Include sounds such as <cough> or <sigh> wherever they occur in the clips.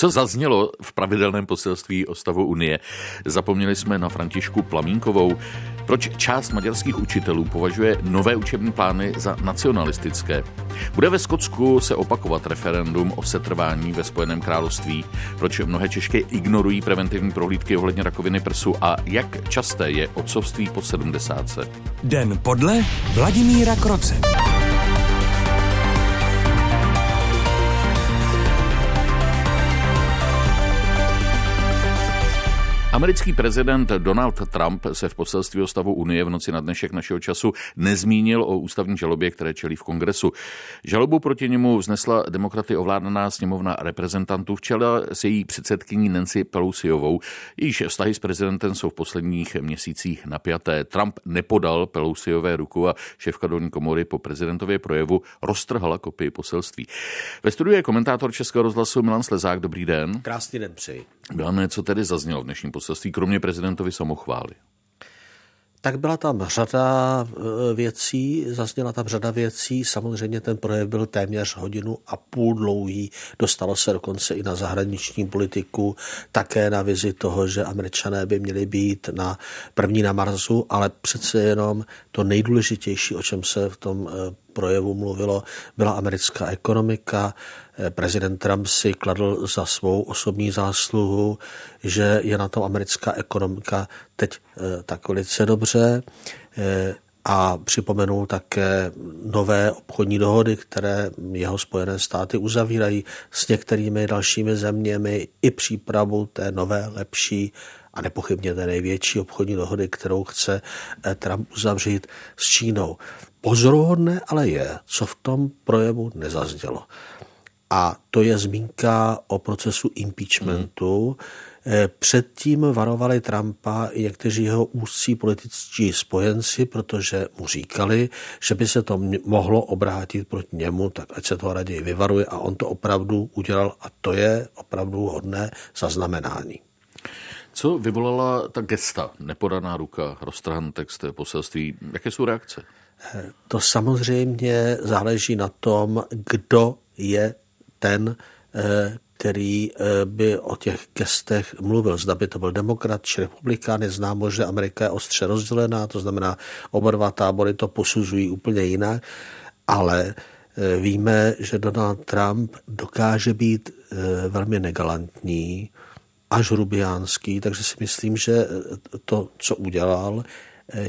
Co zaznělo v pravidelném poselství o stavu Unie? Zapomněli jsme na Františku Plamínkovou. Proč část maďarských učitelů považuje nové učební plány za nacionalistické? Bude ve Skotsku se opakovat referendum o setrvání ve Spojeném království? Proč mnohé Češky ignorují preventivní prohlídky ohledně rakoviny prsu a jak časté je otcovství po 70? Den podle Vladimíra Kroce. Americký prezident Donald Trump se v poselství o stavu Unie v noci na dnešek našeho času nezmínil o ústavní žalobě, které čelí v kongresu. Žalobu proti němu vznesla demokraty ovládaná sněmovna reprezentantů v čele s její předsedkyní Nancy Pelosiovou. Jejíž vztahy s prezidentem jsou v posledních měsících napjaté. Trump nepodal Pelosiové ruku a šéfka dolní komory po prezidentově projevu roztrhala kopii poselství. Ve studiu je komentátor Českého rozhlasu Milan Slezák. Dobrý den. Krásný den přeji. Milane, co tedy zaznělo v dnešním poselství, kromě prezidentovi samochvály? Tak byla tam řada e, věcí, zazněla tam řada věcí, samozřejmě ten projev byl téměř hodinu a půl dlouhý, dostalo se dokonce i na zahraniční politiku, také na vizi toho, že američané by měli být na první na Marsu, ale přece jenom to nejdůležitější, o čem se v tom e, projevu mluvilo, byla americká ekonomika. Eh, prezident Trump si kladl za svou osobní zásluhu, že je na tom americká ekonomika teď eh, tak velice dobře eh, a připomenul také nové obchodní dohody, které jeho Spojené státy uzavírají s některými dalšími zeměmi i přípravu té nové, lepší a nepochybně té největší obchodní dohody, kterou chce Trump uzavřít s Čínou. Pozoruhodné ale je, co v tom projevu nezaznělo. A to je zmínka o procesu impeachmentu. Hmm. Předtím varovali Trumpa i někteří jeho úzcí političtí spojenci, protože mu říkali, že by se to mohlo obrátit proti němu, tak ať se to raději vyvaruje a on to opravdu udělal a to je opravdu hodné zaznamenání. Co vyvolala ta gesta, nepodaná ruka, roztrhaný text poselství? Jaké jsou reakce? To samozřejmě záleží na tom, kdo je ten, eh, který eh, by o těch gestech mluvil. Zda by to byl demokrat či republikán, je známo, že Amerika je ostře rozdělená, to znamená, oba dva tábory to posuzují úplně jinak, ale eh, víme, že Donald Trump dokáže být velmi negalantní, až rubiánský, takže si myslím, že to, co udělal,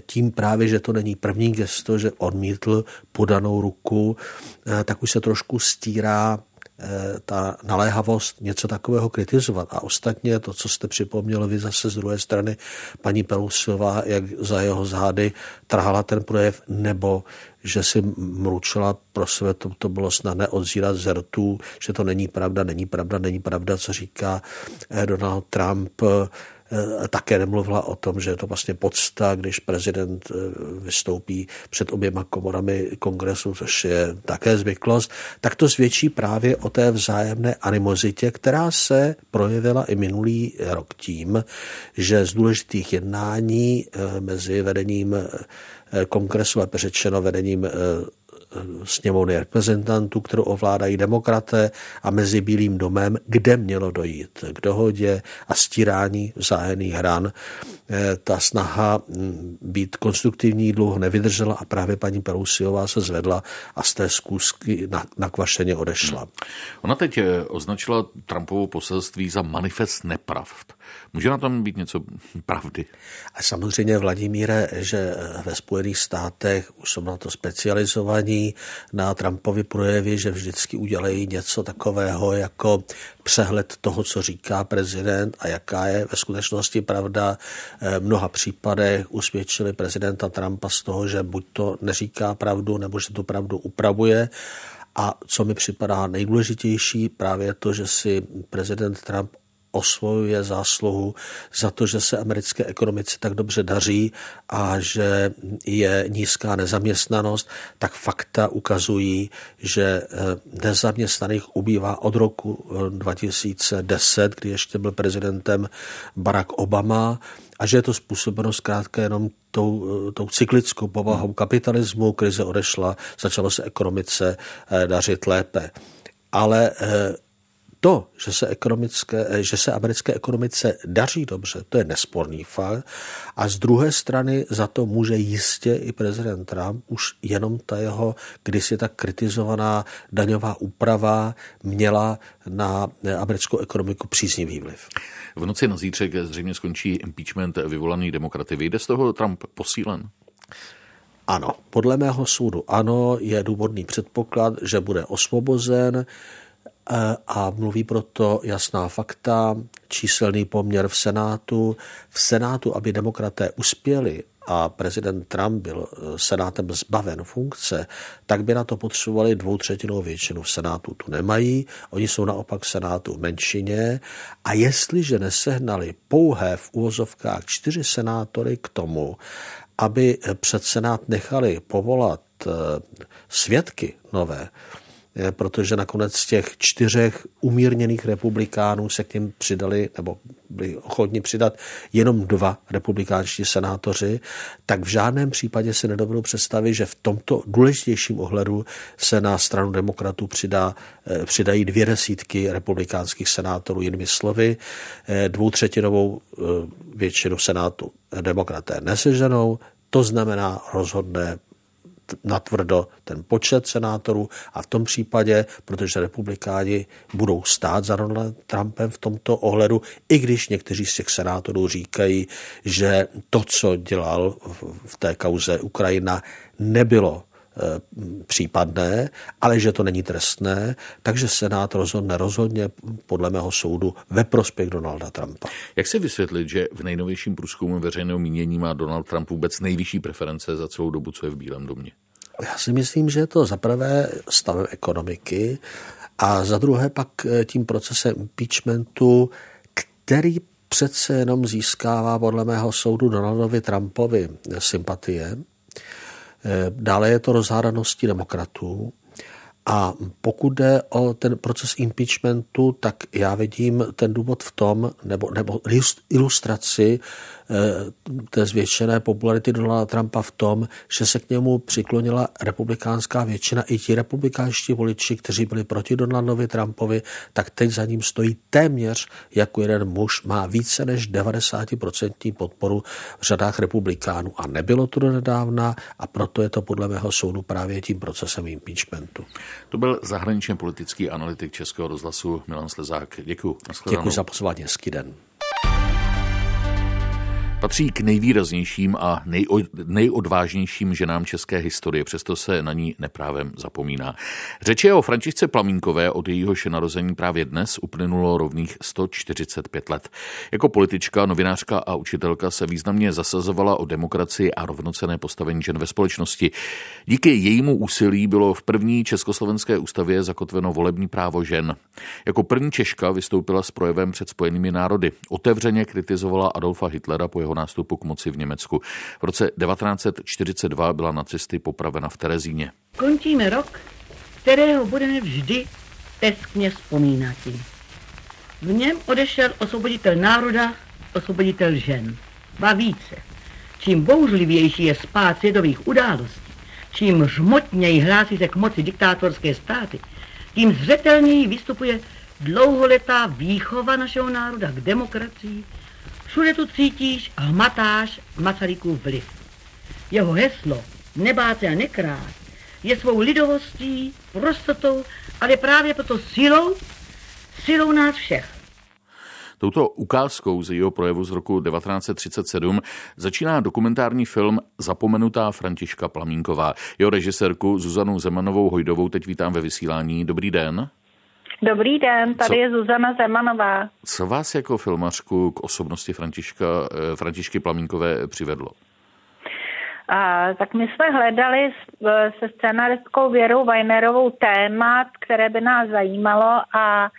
tím právě, že to není první gesto, že odmítl podanou ruku, eh, tak už se trošku stírá eh, ta naléhavost něco takového kritizovat. A ostatně to, co jste připomněl vy zase z druhé strany, paní Pelusová, jak za jeho zády trhala ten projev, nebo že si mručila pro sebe, to, to bylo snad neodzírat z rtů, že to není pravda, není pravda, není pravda, co říká Donald Trump, Eh, také nemluvila o tom, že je to vlastně podsta, když prezident eh, vystoupí před oběma komorami kongresu, což je také zvyklost, tak to svědčí právě o té vzájemné animozitě, která se projevila i minulý rok tím, že z důležitých jednání eh, mezi vedením kongresu, lépe řečeno vedením sněmovny reprezentantů, kterou ovládají demokraté a mezi Bílým domem, kde mělo dojít k dohodě a stírání vzájemných hran. Eh, ta snaha mm, být konstruktivní dlouho nevydržela a právě paní Pelousiová se zvedla a z té zkusky nakvašeně odešla. Hmm. Ona teď eh, označila Trumpovo poselství za manifest nepravd. Může na tom být něco pravdy? A samozřejmě, Vladimíre, že ve Spojených státech už jsou na to specializovaní na Trumpovi projevy, že vždycky udělají něco takového jako přehled toho, co říká prezident a jaká je ve skutečnosti pravda. V mnoha případech usvědčili prezidenta Trumpa z toho, že buď to neříká pravdu, nebo že tu pravdu upravuje. A co mi připadá nejdůležitější, právě to, že si prezident Trump osvojuje zásluhu za to, že se americké ekonomice tak dobře daří a že je nízká nezaměstnanost, tak fakta ukazují, že eh, nezaměstnaných ubývá od roku 2010, eh, kdy ještě byl prezidentem Barack Obama a že je to způsobeno zkrátka jenom tou, eh, tou cyklickou povahou kapitalismu, krize odešla, začalo se ekonomice dařit lépe. Ale to, že se, ekonomické, že se americké ekonomice daří dobře, to je nesporný fakt. A z druhé strany za to může jistě i prezident Trump, už jenom ta jeho kdysi tak kritizovaná daňová úprava měla na americkou ekonomiku příznivý vliv. V noci na zítřek zřejmě skončí impeachment vyvolaný demokraty. Vyjde z toho Trump posílen? Ano, podle mého soudu ano, je důvodný předpoklad, že bude osvobozen eh, a mluví proto jasná fakta, číselný poměr v Senátu. V Senátu, aby demokraté uspěli a prezident Trump byl eh, senátem zbaven funkce, tak by na to potřebovali dvoutřetinovou většinu v senátu. Tu nemají, oni jsou naopak v senátu v menšině a jestliže nesehnali pouhé v úvozovkách čtyři senátory k tomu, aby před senát nechali povolat eh, svědky nové, protože nakonec z těch čtyřech umírněných republikánů se k ním přidali, nebo byli ochotni přidat jenom dva republikánští senátoři, tak v žádném případě si nedovedu představit, že v tomto důležitějším ohledu se na stranu demokratů přidá, eh, přidají dvě desítky republikánských senátorů, jinými slovy, eh, dvoutřetinovou eh, většinu senátu demokraté neseženou, to znamená rozhodné natvrdo ten počet senátorů a v tom případě, protože republikáni budou stát za Donaldem Trumpem v tomto ohledu, i když někteří z těch senátorů říkají, že to, co dělal v té kauze Ukrajina, nebylo případné, ale že to není trestné, takže Senát rozhodne rozhodně podle mého soudu ve prospěch Donalda Trumpa. Jak se vysvětlit, že v nejnovějším průzkumu veřejného mínění má Donald Trump vůbec nejvyšší preference za celou dobu, co je v Bílém domě? Já si myslím, že je to za prvé stavem ekonomiky a za druhé pak eh, tím procesem impeachmentu, který přece jenom získává podle mého soudu Donaldovi Trumpovi sympatie. Eh, dále je to rozhádaností demokratů. A pokud jde o ten proces impeachmentu, tak já vidím ten důvod v tom, nebo, nebo ilustraci té zvětšené popularity Donalda Trumpa v tom, že se k němu přiklonila republikánská většina i ti republikánští voliči, kteří byli proti Donaldovi Trumpovi, tak teď za ním stojí téměř jako jeden muž, má více než 90% podporu v řadách republikánů a nebylo to nedávna a proto je to podle mého soudu právě tím procesem impeachmentu. To byl zahraničně politický analytik Českého rozhlasu Milan Slezák. Děkuji. Děkuji za pozvání. Hezký den. Patří k nejvýraznějším a nejodvážnějším ženám české historie, přesto se na ní neprávem zapomíná. Řeč je o Františce Plamínkové, od jejíhož narození právě dnes uplynulo rovných 145 let. Jako politička, novinářka a učitelka se významně zasazovala o demokracii a rovnocené postavení žen ve společnosti. Díky jejímu úsilí bylo v první československé ústavě zakotveno volební právo žen. Jako první Češka vystoupila s projevem před Spojenými národy. Otevřeně kritizovala Adolfa Hitlera po jeho jeho nástupu k moci v Německu. V roce 1942 byla nacisty popravena v Terezíně. Končíme rok, kterého budeme vždy teskně vzpomínat. V něm odešel osvoboditel národa, osvoboditel žen. Ba více. Čím bouřlivější je spát světových událostí, čím žmotněji hlásí se k moci diktátorské státy, tím zřetelněji vystupuje dlouholetá výchova našeho národa k demokracii, Všude tu cítíš a hmatáš Masarykův vliv. Jeho heslo nebát se a nekrát je svou lidovostí, prostotou, ale právě proto silou, silou nás všech. Touto ukázkou z jeho projevu z roku 1937 začíná dokumentární film Zapomenutá Františka Plamínková. Jeho režisérku Zuzanu Zemanovou Hojdovou teď vítám ve vysílání. Dobrý den. Dobrý den, tady Co? je Zuzana Zemanová. Co vás jako filmařku k osobnosti Františka, eh, Františky Plamínkové přivedlo? A, tak my jsme hledali se scénaristkou Věrou Vajnerovou témat, které by nás zajímalo a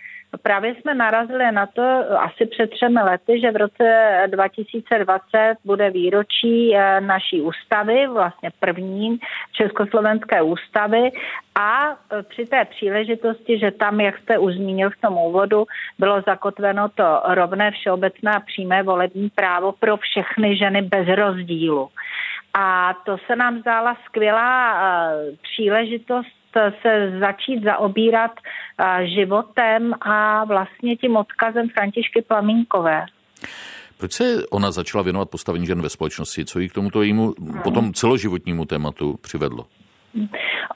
Právě jsme narazili na to asi před třemi lety, že v roce 2020 bude výročí eh, naší ústavy, vlastně první Československé ústavy a eh, při té příležitosti, že tam, jak jste už zmínil v tom úvodu, bylo zakotveno to rovné všeobecné a přímé volební právo pro všechny ženy bez rozdílu. A to se nám zdála skvělá eh, příležitost se začít zaobírat životem a vlastně tím odkazem Františky Plamínkové. Proč se ona začala věnovat postavení žen ve společnosti? Co jí k tomuto jejímu potom celoživotnímu tématu přivedlo?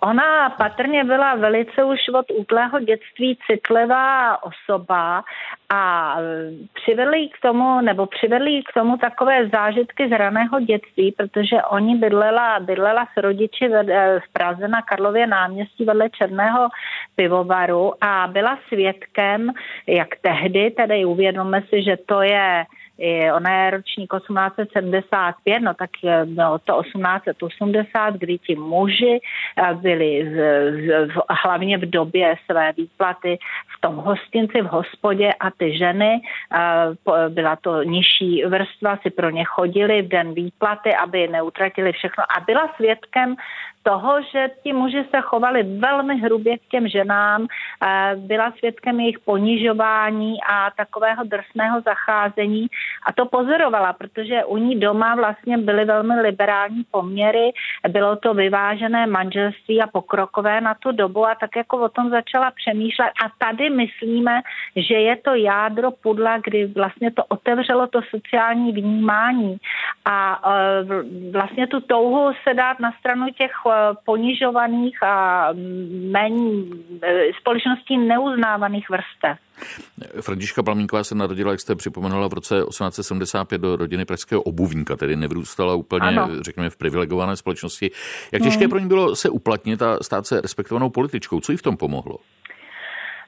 Ona patrně byla velice už od útlého dětství citlivá osoba a přivedli k tomu, nebo přivedli k tomu takové zážitky z raného dětství, protože oni bydlela, bydlela s rodiči v Praze na Karlově náměstí vedle Černého pivovaru a byla svědkem, jak tehdy, tedy uvědomme si, že to je ona je ročník 1875, no tak no, to 1880, kdy ti muži eh, byli z, z, hlavně v době své výplaty v tom hostinci, v hospodě a ty ženy, byla to nižší vrstva, si pro ně chodili v den výplaty, aby neutratili všechno a byla svědkem toho, že ti muži se chovali velmi hrubě k těm ženám, byla svědkem jejich ponižování a takového drsného zacházení a to pozorovala, protože u ní doma vlastně byly velmi liberální poměry, bylo to vyvážené manželství a pokrokové na tu dobu a tak jako o tom začala přemýšlet. A tady myslíme, že je to jádro pudla, kdy vlastně to otevřelo to sociální vnímání a eh, vlastně tu touhu se dát na stranu těch eh, ponižovaných a méně společností neuznávaných vrstev. Františka Plamínková se narodila, jak jste připomenula, v roce 1875 do rodiny pražského obuvníka, tedy nevrůstala úplně, ano. řekněme, v privilegované společnosti. Jak těžké hmm. pro ní bylo se uplatnit a stát se respektovanou političkou? Co jí v tom pomohlo?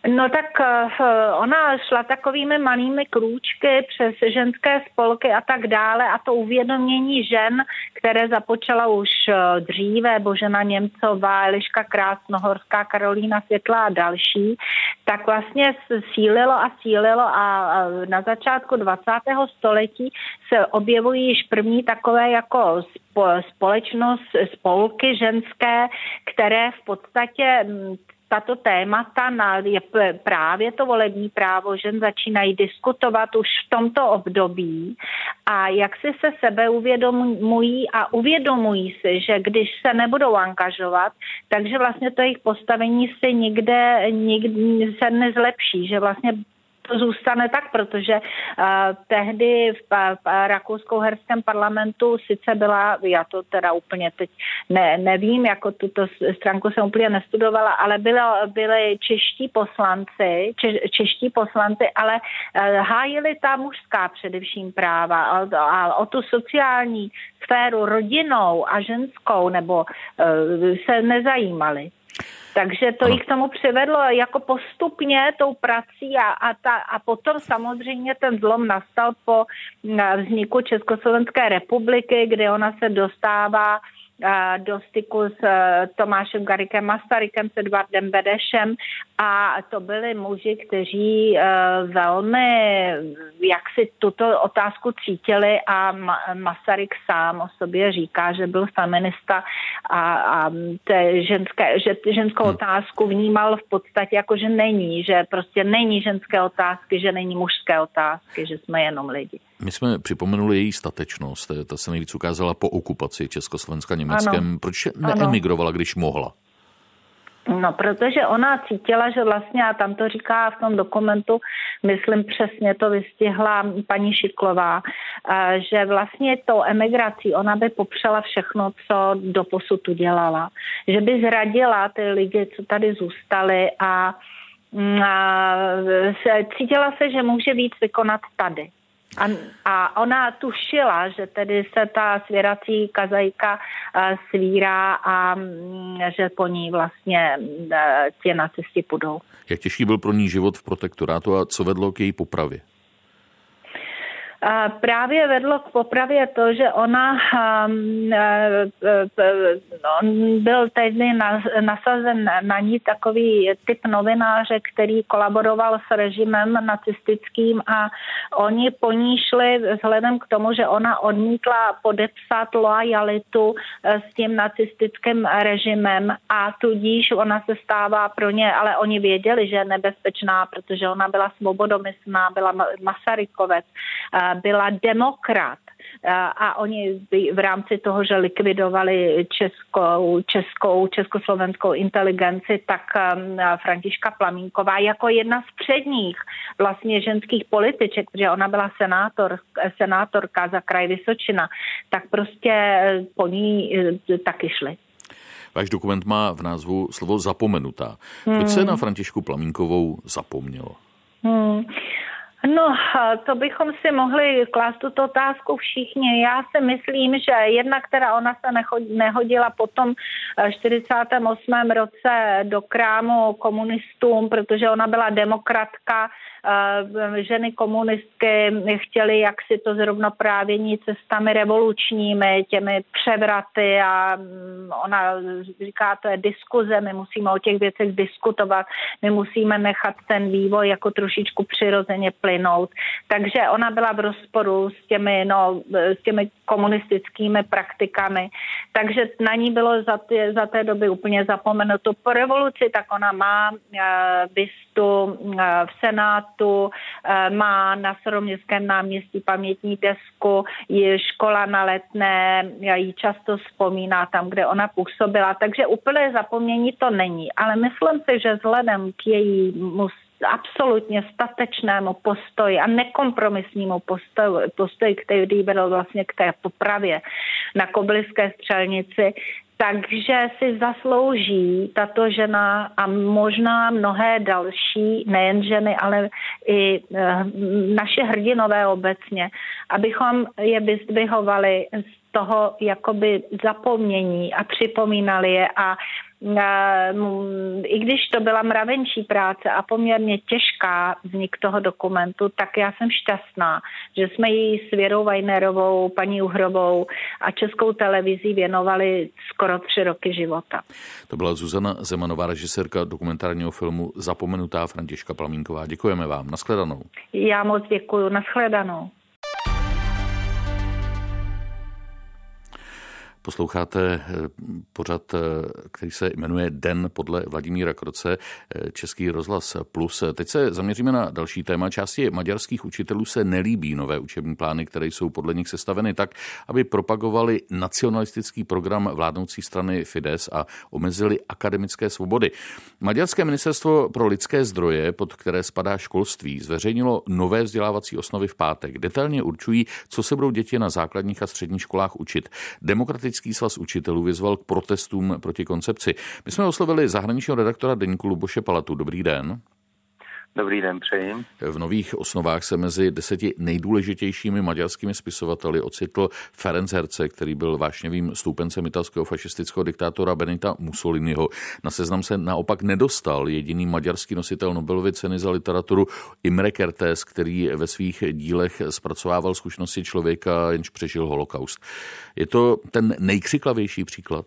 No tak eh, ona šla takovými malými krůčky přes ženské spolky a tak dále a to uvědomění žen, které započala už eh, dříve, Božena Němcová, Eliška Krásnohorská, Karolína Světla a další, tak vlastně sílilo a sílilo a na začátku 20. století se objevují již první takové jako společnost, spolky ženské, které v podstatě mm, tato témata na, je právě to volební právo žen začínají diskutovat už v tomto období a jak si se sebe uvědomují a uvědomují si, že když se nebudou angažovat, takže vlastně to jejich postavení si nikde, nikde se nezlepší, že vlastně to zůstane tak, protože uh, tehdy v, v rakousko-herském parlamentu sice byla, já to teda úplně teď ne, nevím, jako tuto stránku jsem úplně nestudovala, ale bylo, byly čeští poslanci, če, čeští poslanci, ale uh, hájili ta mužská především práva a, a o tu sociální sféru rodinou a ženskou nebo uh, se nezajímali. Takže to jich k tomu přivedlo jako postupně tou prací a, a, ta, a potom samozřejmě ten zlom nastal po vzniku Československé republiky, kdy ona se dostává do styku s e, Tomášem Garikem Masarykem, s Edvardem Bedešem a to byli muži, kteří e, velmi jak si tuto otázku cítili a Masaryk sám o sobě říká, že byl feminista a, a te ženské, že ženskou hmm. otázku vnímal v podstatě jako, že není, že prostě není ženské otázky, že není mužské otázky, že jsme jenom lidi. My jsme připomenuli její statečnost, ta se nejvíc ukázala po okupaci Československa Německem. Ano. Proč neemigrovala, když mohla? No, protože ona cítila, že vlastně, a tam to říká v tom dokumentu, myslím přesně to vystihla paní Šiklová, že vlastně tou emigrací ona by popřela všechno, co do posud udělala. Že by zradila ty lidi, co tady zůstali a, mm, a cítila se, že může víc vykonat tady. A, a ona tušila, že tedy se ta svěrací kazajka uh, svírá a um, že po ní vlastně uh, ti nacisti půjdou. Jak těžký byl pro ní život v protektorátu a co vedlo k její popravě? Právě vedlo k popravě to, že ona um, on byl tehdy nasazen na ní takový typ novináře, který kolaboroval s režimem nacistickým a oni po ní šli vzhledem k tomu, že ona odmítla podepsat loajalitu e, s tím nacistickým režimem a tudíž ona se stává pro ně, ale oni věděli, že je nebezpečná, protože ona byla svobodomyslná, byla Masarykovec, byla demokrat a oni v rámci toho, že likvidovali českou, českou, československou inteligenci, tak Františka Plamínková jako jedna z předních vlastně ženských političek, protože ona byla senátor, senátorka za kraj Vysočina, tak prostě po ní taky šli. Váš dokument má v názvu slovo zapomenutá. Proč se hmm. na Františku Plamínkovou zapomnělo? Hmm. No, to bychom si mohli klást tuto otázku všichni. Já si myslím, že jedna, která ona se nehodila potom 48. Eh, roce do krámu komunistům, protože ona byla demokratka, Eh, ženy komunistky chtěly jaksi to zrovnoprávění cestami revolučními, těmi převraty a mm, ona říká, to je diskuze, my musíme o těch věcech diskutovat, my musíme nechat ten vývoj jako trošičku přirozeně plynout. Takže ona byla v rozporu s těmi, no, s těmi komunistickými praktikami. Takže na ní bylo za, tě, za té doby úplně zapomenuto. Po revoluci tak ona má uh, bystu uh, v Senátu, uh, má na Soroměstském náměstí pamětní desku, je škola na letné, já ji často vzpomíná tam, kde ona působila. Takže úplně zapomnění to není. Ale myslím si, že vzhledem k jejímu absolutně statečnému postoji a nekompromisnímu postoji, postoji, který byl vlastně k té popravě na Kobliské střelnici, takže si zaslouží tato žena a možná mnohé další, nejen ženy, ale i eh, naše hrdinové obecně, abychom je vyzdvihovali z toho jakoby zapomnění a připomínali je a i když to byla mravenčí práce a poměrně těžká vznik toho dokumentu, tak já jsem šťastná, že jsme jí s Věrou Vajnerovou, paní Uhrovou a českou televizí věnovali skoro tři roky života. To byla Zuzana Zemanová, režisérka dokumentárního filmu Zapomenutá Františka Plamínková. Děkujeme vám. Naschledanou. Já moc děkuji. Naschledanou. Posloucháte eh, pořad, eh, který se jmenuje Den podle Vladimíra Kroce, eh, Český rozhlas Plus. Teď se zaměříme na další téma. Části maďarských učitelů se nelíbí nové učební plány, které jsou podle nich sestaveny tak, aby propagovali nacionalistický program vládnoucí strany Fides a omezili akademické svobody. Maďarské ministerstvo pro lidské zdroje, pod které spadá školství, zveřejnilo nové vzdělávací osnovy v pátek. Detailně určují, co se budou děti na základních a středních školách učit. Demokratický Demokratický svaz učitelů vyzval k protestům proti koncepci. My jsme oslovili zahraničního redaktora Deníku Luboše Palatu. Dobrý den. Dobrý den, přeji. V nových osnovách se mezi deseti nejdůležitějšími maďarskými spisovateli ocitl Ferenc Herce, který byl vášnevým stoupencem italského fašistického diktátora Benita Mussoliniho. Na seznam se naopak nedostal jediný maďarský nositel Nobelovy ceny za literaturu Imre Kertész, který ve svých dílech zpracovával zkušenosti člověka, jenž přežil holokaust. Je to ten nejkřiklavější příklad?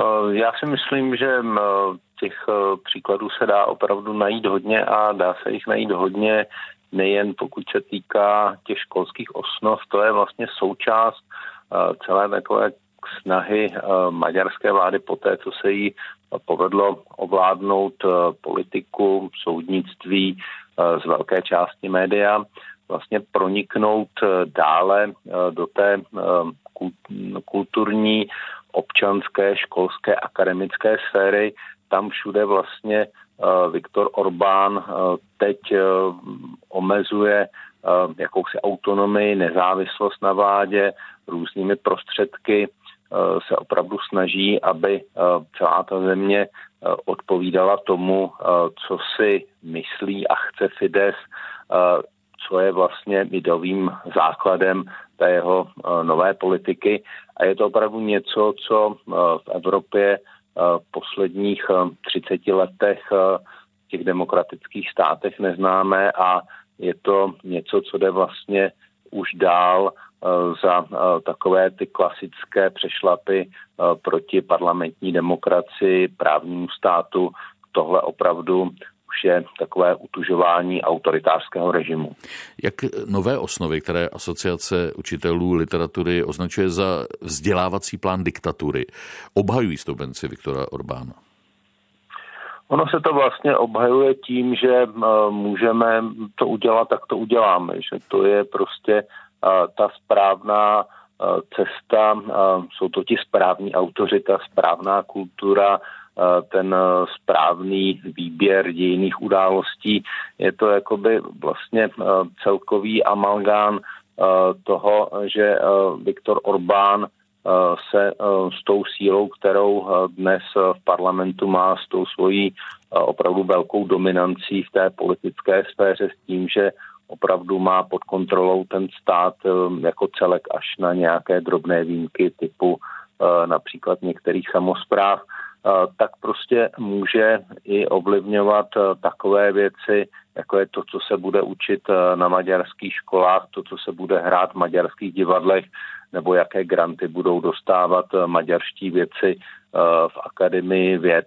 Eh, já si myslím, že eh, těch eh, příkladů se dá opravdu najít hodně a dá se jich najít hodně nejen pokud se týká těch školských osnov, to je vlastně součást celé takové snahy maďarské vlády po té, co se jí povedlo ovládnout politiku, soudnictví z velké části média, vlastně proniknout dále do té kulturní občanské, školské, akademické sféry. Tam všude vlastně uh, Viktor Orbán uh, teď uh, omezuje jakousi autonomii, nezávislost na vládě, různými prostředky se opravdu snaží, aby celá ta země odpovídala tomu, co si myslí a chce Fides, co je vlastně ideovým základem té jeho eh, nové politiky. A je to opravdu něco, co eh, v Evropě eh, posledních 30 letech v těch demokratických státech neznáme a je to něco, co jde vlastně už dál za takové ty klasické přešlapy proti parlamentní demokracii, právnímu státu. Tohle opravdu už je takové utužování autoritářského režimu. Jak nové osnovy, které asociace učitelů literatury označuje za vzdělávací plán diktatury, obhajují stoupenci Viktora Orbána? Ono se to vlastně obhajuje tím, že můžeme to udělat, tak to uděláme. Že to je prostě ta správná cesta, jsou to ti správní autoři, ta správná kultura, ten správný výběr dějiných událostí. Je to jakoby vlastně celkový amalgán toho, že Viktor Orbán se s tou sílou, kterou dnes v parlamentu má, s tou svojí opravdu velkou dominancí v té politické sféře s tím, že opravdu má pod kontrolou ten stát jako celek až na nějaké drobné výjimky typu například některých samozpráv, tak prostě může i ovlivňovat takové věci, jako je to, co se bude učit na maďarských školách, to, co se bude hrát v maďarských divadlech, nebo jaké granty budou dostávat maďarští věci v Akademii věd.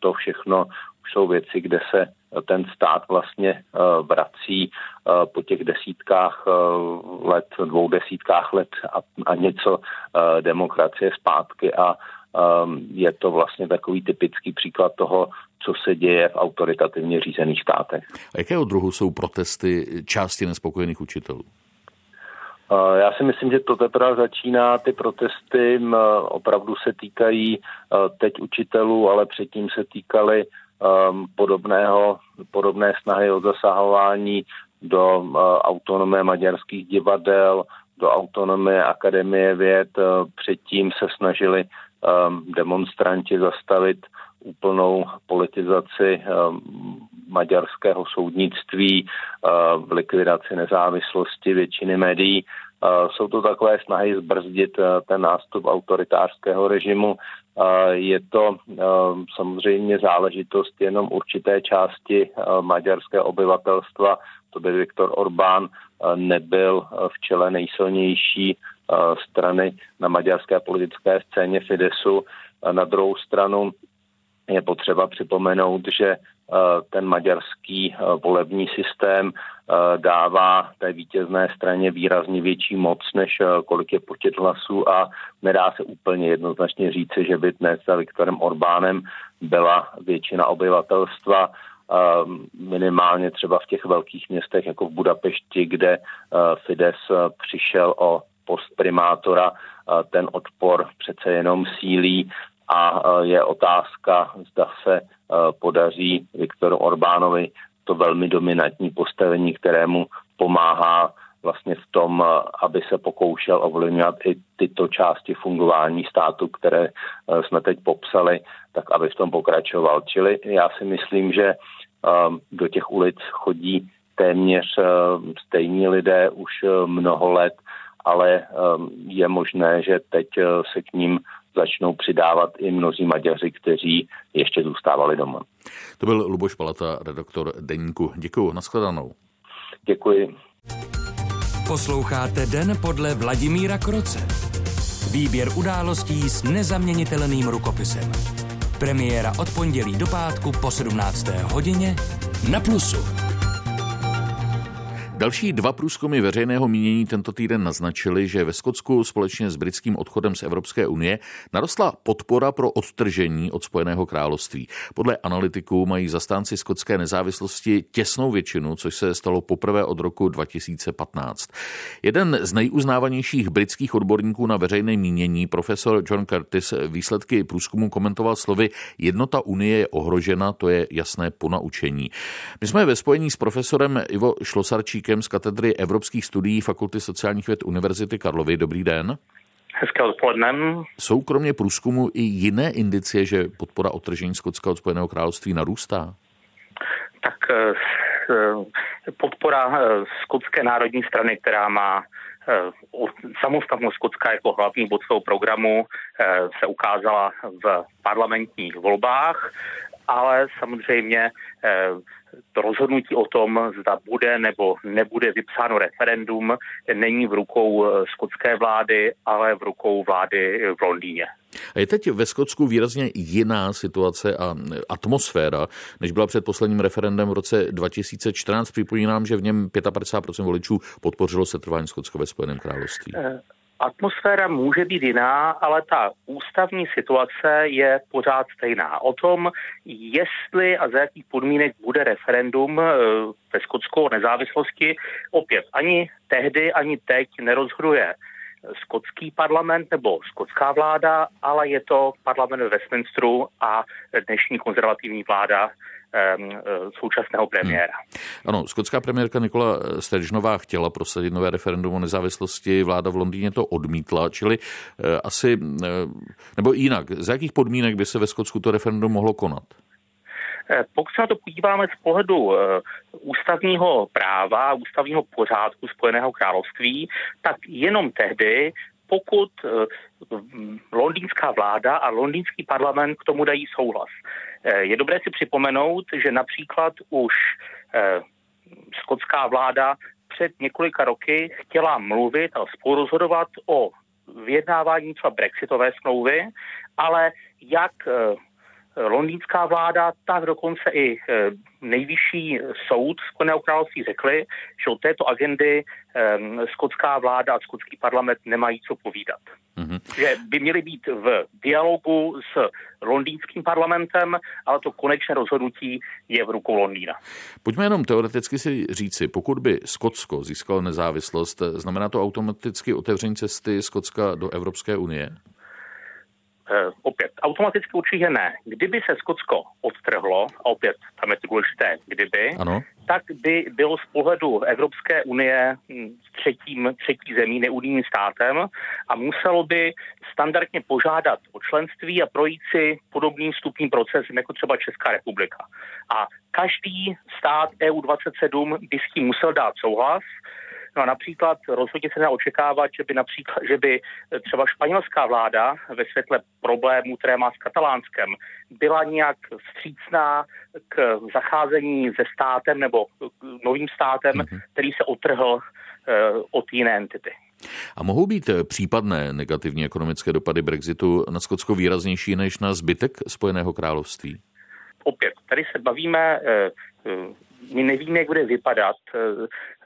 To všechno jsou věci, kde se ten stát vlastně vrací po těch desítkách let, dvou desítkách let a, a něco demokracie zpátky a je to vlastně takový typický příklad toho, co se děje v autoritativně řízených státech. A jakého druhu jsou protesty části nespokojených učitelů? Já si myslím, že to teprve začíná. Ty protesty opravdu se týkají teď učitelů, ale předtím se týkaly podobného, podobné snahy o zasahování do autonomie maďarských divadel, do autonomie Akademie věd. Předtím se snažili demonstranti zastavit úplnou politizaci maďarského soudnictví, v likvidaci nezávislosti většiny médií. Jsou to takové snahy zbrzdit ten nástup autoritářského režimu. Je to samozřejmě záležitost jenom určité části maďarského obyvatelstva. To by Viktor Orbán nebyl v čele nejsilnější strany na maďarské politické scéně Fidesu. Na druhou stranu je potřeba připomenout, že ten maďarský volební systém dává té vítězné straně výrazně větší moc, než kolik je počet hlasů a nedá se úplně jednoznačně říci, že by dnes za Viktorem Orbánem byla většina obyvatelstva minimálně třeba v těch velkých městech jako v Budapešti, kde Fides přišel o post primátora, ten odpor přece jenom sílí a je otázka, zda se podaří Viktoru Orbánovi to velmi dominantní postavení, kterému pomáhá vlastně v tom, aby se pokoušel ovlivňovat i tyto části fungování státu, které jsme teď popsali, tak aby v tom pokračoval. Čili já si myslím, že do těch ulic chodí téměř stejní lidé už mnoho let, ale je možné, že teď se k ním začnou přidávat i mnozí Maďaři, kteří ještě zůstávali doma. To byl Luboš Palata, redaktor Deníku. Děkuji, nashledanou. Děkuji. Posloucháte Den podle Vladimíra Kroce. Výběr událostí s nezaměnitelným rukopisem. Premiéra od pondělí do pátku po 17. hodině na Plusu. Další dva průzkumy veřejného mínění tento týden naznačily, že ve Skotsku společně s britským odchodem z Evropské unie narostla podpora pro odtržení od Spojeného království. Podle analytiků mají zastánci skotské nezávislosti těsnou většinu, což se stalo poprvé od roku 2015. Jeden z nejuznávanějších britských odborníků na veřejné mínění, profesor John Curtis, výsledky průzkumu komentoval slovy Jednota unie je ohrožena, to je jasné ponaučení. My jsme ve spojení s profesorem Ivo Šlosarčík Havlíčkem z katedry evropských studií Fakulty sociálních věd Univerzity Karlovy. Dobrý den. Hezké odpoledne. Jsou kromě průzkumu i jiné indicie, že podpora otržení Skotska od Spojeného království narůstá? Tak eh, eh, podpora eh, skotské národní strany, která má samostatnost Skotska jako hlavní bod svého programu se ukázala v parlamentních volbách, ale samozřejmě to rozhodnutí o tom, zda bude nebo nebude vypsáno referendum, není v rukou eh, skotské vlády, ale v rukou vlády v Londýně. A je teď ve Skotsku výrazně jiná situace a atmosféra, než byla před posledním referendem v roce 2014. Připomínám, že v něm 55% voličů podpořilo setrvání Skotska ve Spojeném království. Eh, atmosféra může být jiná, ale ta ústavní situace je pořád stejná. O tom, jestli a za jakých podmínek bude referendum eh, ve Skotsku o nezávislosti, opět ani tehdy, ani teď nerozhoduje skotský parlament nebo skotská vláda, ale je to parlament Westminsteru a dnešní konzervativní vláda současného premiéra. Hmm. Ano, skotská premiérka Nikola Sturgeonová chtěla prosadit nové referendum o nezávislosti, vláda v Londýně to odmítla, čili eh, asi, eh, nebo jinak, z jakých podmínek by se ve Skotsku to referendum mohlo konat? Pokud se na to podíváme z pohledu ústavního práva, ústavního pořádku Spojeného království, tak jenom tehdy, pokud londýnská vláda a londýnský parlament k tomu dají souhlas. Eh, je dobré si připomenout, že například už eh, skotská vláda před několika roky chtěla mluvit a spolurozhodovat o vyjednávání třeba brexitové smlouvy, ale jak eh, londýnská vláda, tak dokonce i eh, nejvyšší soud Spojeného království řekli, že od této agendy um, skotská vláda a skotský parlament nemají co povídat. Mm-hmm. Že by měly být v dialogu s londýnským parlamentem, ale to konečné rozhodnutí je v rukou Londýna. Pojďme jenom teoreticky si říci, pokud by Skotsko získalo nezávislost, znamená to automaticky otevření cesty Skotska do Evropské unie? Uh, opět, automaticky určitě ne. Kdyby se Skotsko odtrhlo, a opět tam je to důležité, kdyby, ano. tak by bylo z pohledu Evropské unie hm, třetím, třetí zemí, neunijním státem a muselo by standardně požádat o členství a projít si podobným vstupním procesem jako třeba Česká republika. A každý stát EU27 by s tím musel dát souhlas, No a například rozhodně se dá očekávat, že by například, že by třeba španělská vláda ve světle problémů, které má s katalánskem, byla nějak vstřícná k zacházení se státem nebo novým státem, mm-hmm. který se otrhl uh, od jiné entity. A mohou být případné negativní ekonomické dopady Brexitu na Skotsko výraznější než na zbytek Spojeného království? Opět, tady se bavíme eh, my nevíme, jak bude vypadat.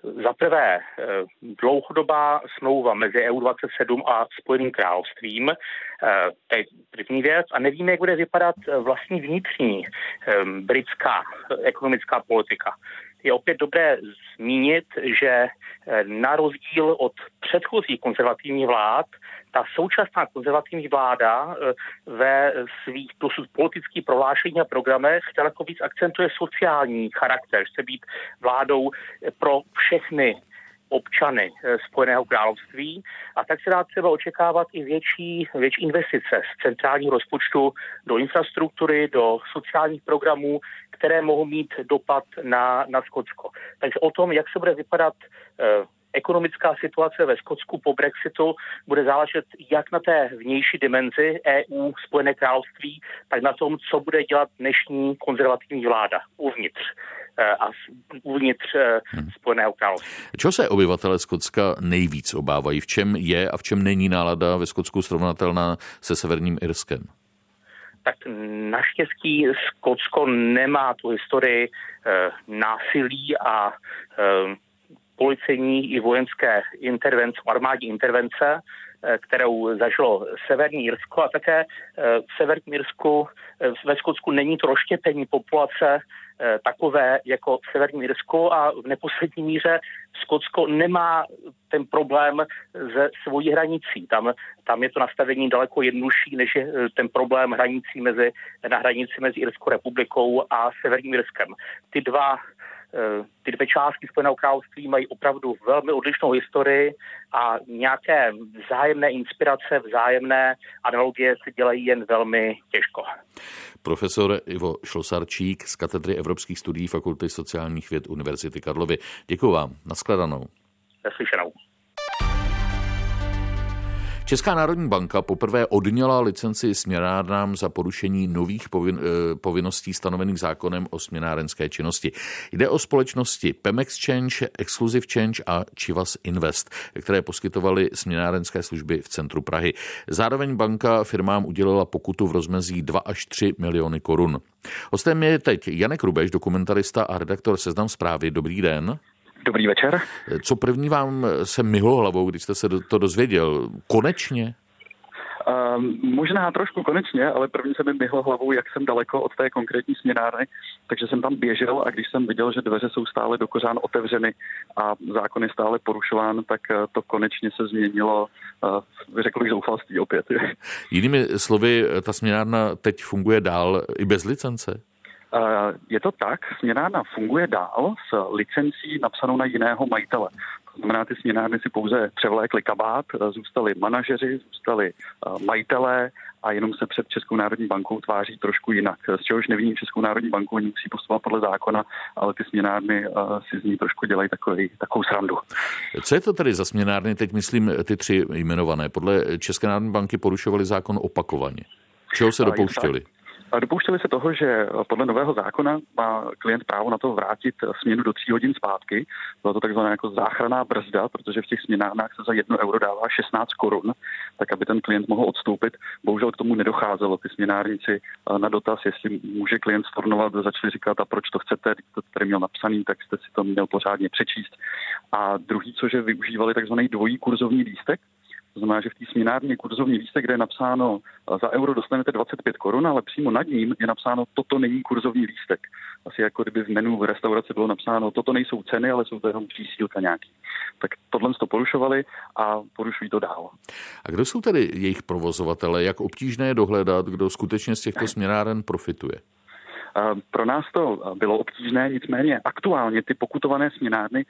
Eh, za prvé, eh, dlouhodobá smlouva mezi EU27 a Spojeným královstvím, eh, to je první věc, a nevíme, jak bude vypadat vlastní vnitřní britská ekonomická politika je opět dobré zmínit, že na rozdíl od předchozích konzervativních vlád, ta současná konzervativní vláda eh, ve svých dosud politických prohlášení a programech daleko víc akcentuje sociální charakter, chce být vládou pro všechny občany eh, Spojeného království a tak se dá třeba očekávat i větší, větší investice z centrálního rozpočtu do infrastruktury, do sociálních programů, které mohou mít dopad na, na Skotsko. Takže o tom, jak se bude vypadat eh, ekonomická situace ve Skotsku po Brexitu bude záležet jak na té vnější dimenzi EU, Spojené království, tak na tom, co bude dělat dnešní konzervativní vláda uvnitř a uvnitř eh, hmm. Spojeného království. Čeho se obyvatele Skotska nejvíc obávají? V čem je a v čem není nálada ve Skotsku srovnatelná se Severním Irskem? tak naštěstí Skotsko nemá tu historii e, násilí a e, policejní i vojenské intervence, armádní intervence, eh, kterou zažilo Severní Jirsko a také eh, v Severním Jirsku eh, ve Skotsku není to rozštěpení populace takové jako v Severním Jirsku a v neposlední míře Skotsko nemá ten problém se svojí hranicí. Tam, tam je to nastavení daleko jednodušší, než je ten problém hranicí mezi, na hranici mezi Irskou republikou a Severním Jirskem. Ty dva Eh, ty dvě části Spojeného království mají opravdu velmi odlišnou historii a nějaké vzájemné inspirace, vzájemné analogie se dělají jen velmi těžko. Profesor Ivo Šlosarčík z katedry Evropských studií Fakulty sociálních věd Univerzity Karlovy. Děkuji vám. Naschledanou. Naslyšenou. Česká národní banka poprvé odněla licenci směnárnám za porušení nových povin, eh, povinností stanovených zákonem o směnárenské činnosti. Jde o společnosti Pemex Change, Exclusive Change a Chivas Invest, které poskytovaly směnárenské služby v centru Prahy. Zároveň banka firmám udělila pokutu v rozmezí 2 až 3 miliony korun. Hostem je teď Janek Rubeš, dokumentarista a redaktor Seznam zprávy. Dobrý den. Dobrý večer. Co první vám se myhlo hlavou, když jste se to dozvěděl? Konečně? Um, možná trošku konečně, ale první se mi myhlo hlavou, jak jsem daleko od té konkrétní směnárny, takže jsem tam běžel a když jsem viděl, že dveře jsou stále do kořán otevřeny a zákon je stále porušován, tak eh, to konečně se změnilo, uh, řekl bych, zoufalství opět. <laughs> Jinými slovy, ta směnárna teď funguje dál i bez licence? Je to tak, směnárna funguje dál s licencí napsanou na jiného majitele. To znamená, ty směnárny si pouze převlékli kabát, zůstali manažeři, zůstali majitelé a jenom se před Českou národní bankou tváří trošku jinak. Z čehož nevidím Českou národní banku, oni musí postupovat podle zákona, ale ty směnárny si z ní trošku dělají takový, takovou srandu. Co je to tedy za směnárny? Teď myslím ty tři jmenované. Podle České národní banky porušovali zákon opakovaně. Čeho se dopouštěli? Dopouštěli se toho, že podle nového zákona má klient právo na to vrátit směnu do tří hodin zpátky. Byla to takzvaná jako záchraná brzda, protože v těch směnárnách se za jedno euro dává 16 korun, tak aby ten klient mohl odstoupit. Bohužel k tomu nedocházelo. Ty směnárníci na dotaz, jestli může klient stornovat, začali říkat, a proč to chcete, když to tady měl napsaný, tak jste si to měl pořádně přečíst. A druhý, cože využívali takzvaný dvojí kurzovní lístek, to znamená, že v té směnárně kurzovní lístek, kde je napsáno za euro dostanete 25 korun, ale přímo nad ním je napsáno toto není kurzovní lístek. Asi jako kdyby v menu v restauraci bylo napsáno toto nejsou ceny, ale jsou to jenom přísílka nějaký. Tak tohle to porušovali a porušují to dál. A kdo jsou tedy jejich provozovatele? Jak obtížné je dohledat, kdo skutečně z těchto směnáren profituje? Pro nás to bylo obtížné, nicméně aktuálně ty pokutované směnárny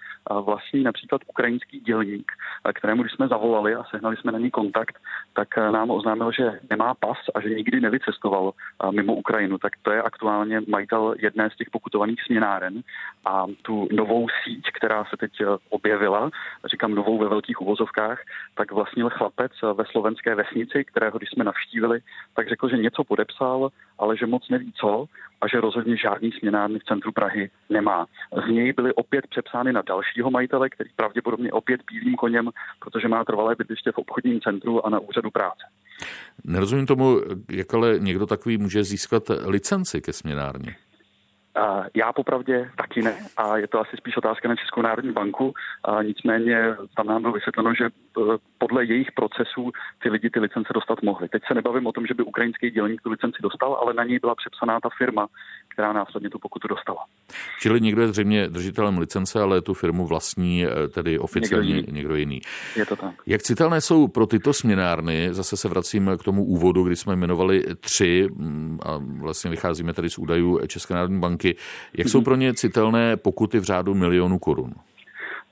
vlastní například ukrajinský dělník, kterému když jsme zavolali a sehnali jsme na ní kontakt, tak nám oznámil, že nemá pas a že nikdy nevycestoval mimo Ukrajinu. Tak to je aktuálně majitel jedné z těch pokutovaných směnáren a tu novou síť, která se teď objevila, říkám novou ve velkých uvozovkách, tak vlastnil chlapec ve slovenské vesnici, kterého když jsme navštívili, tak řekl, že něco podepsal, ale že moc neví co a že rozhodně žádný směnárny v centru Prahy nemá. Z něj byly opět přepsány na dalšího majitele, který pravděpodobně opět bílým koněm, protože má trvalé bydliště v obchodním centru a na úřadu práce. Nerozumím tomu, jak ale někdo takový může získat licenci ke směnárně. Já popravdě taky ne a je to asi spíš otázka na Českou národní banku. A nicméně tam nám bylo vysvětleno, že e, podle jejich procesů ty lidi ty licence dostat mohli. Teď se nebavím o tom, že by ukrajinský dělník tu licenci dostal, ale na něj byla přepsaná ta firma, která následně tu pokutu dostala. Čili někdo je zřejmě držitelem licence, ale tu firmu vlastní e, tedy oficiálně někdo jiný. Někdo jiný. Je to tak. Jak citelné jsou pro tyto směnárny, zase se vracím k tomu úvodu, kdy jsme jmenovali tři a vlastně vycházíme tedy z údajů České národní banky, jak jsou pro ně citelné pokuty v řádu milionů korun?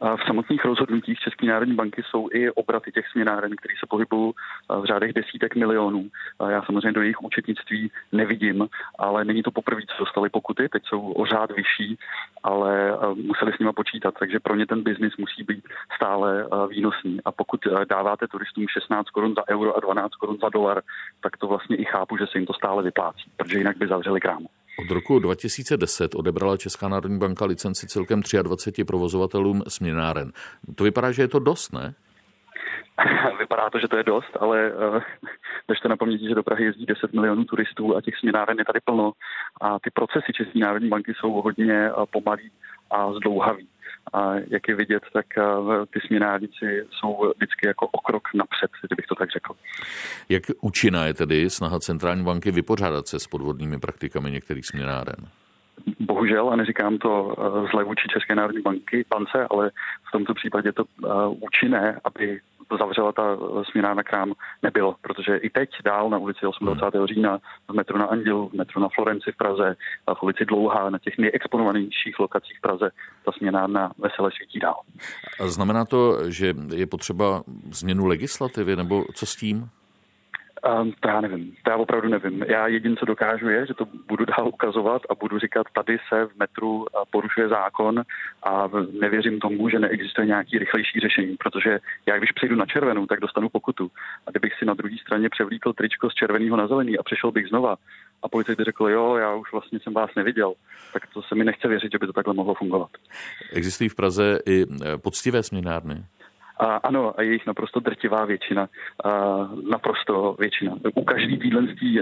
V samotných rozhodnutích České národní banky jsou i obraty těch směnáren, které se pohybují v řádech desítek milionů. Já samozřejmě do jejich účetnictví nevidím, ale není to poprvé, co dostali pokuty, teď jsou o řád vyšší, ale museli s nima počítat, takže pro ně ten biznis musí být stále výnosný. A pokud dáváte turistům 16 korun za euro a 12 korun za dolar, tak to vlastně i chápu, že se jim to stále vyplácí, protože jinak by zavřeli krámu. Od roku 2010 odebrala Česká národní banka licenci celkem 23 provozovatelům směnáren. To vypadá, že je to dost, ne? <laughs> Vypadá to, že to je dost, ale uh, držte na paměti, že do Prahy jezdí 10 milionů turistů a těch směnáren je tady plno. A ty procesy České národní banky jsou hodně uh, pomalý a zdlouhavý. A jak je vidět, tak ty směnárníci jsou vždycky jako o krok napřed, kdybych to tak řekl. Jak účinná je tedy snaha centrální banky vypořádat se s podvodnými praktikami některých směnáren? Bohužel, a neříkám to zle vůči České národní banky, bance, ale v tomto případě to účinné, aby zavřela ta směna na krám, nebylo, protože i teď dál na ulici 28. Hmm. října, v metru na Andělu, v metru na Florenci v Praze, v ulici Dlouhá, na těch nejexponovanějších lokacích v Praze, ta směna na veselé svítí dál. A znamená to, že je potřeba změnu legislativy, nebo co s tím? Um, to já nevím, to já opravdu nevím. Já jediné, co dokážu, je, že to budu dál ukazovat a budu říkat, tady se v metru porušuje zákon a nevěřím tomu, že neexistuje nějaký rychlejší řešení, protože já když přejdu na červenou, tak dostanu pokutu. A kdybych si na druhé straně převlíkl tričko z červeného na zelený a přišel bych znova a policajt řekl, jo, já už vlastně jsem vás neviděl, tak to se mi nechce věřit, že by to takhle mohlo fungovat. Existují v Praze i poctivé směnárny? A ano, a je jich naprosto drtivá většina. A naprosto většina. U každý týdlenství,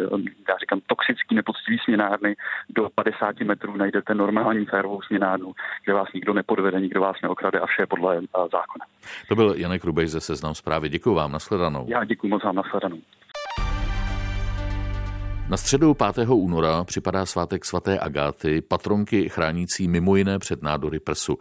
já říkám, toxický, nepoctivý směnárny do 50 metrů najdete normální férovou směnárnu, kde vás nikdo nepodvede, nikdo vás neokrade a vše je podle zákona. To byl Janek Rubej ze Seznam zprávy. Děkuji vám, nashledanou. Já děkuji moc vám, nashledanou. Na středu 5. února připadá svátek svaté Agáty, patronky chránící mimo jiné před nádory prsu.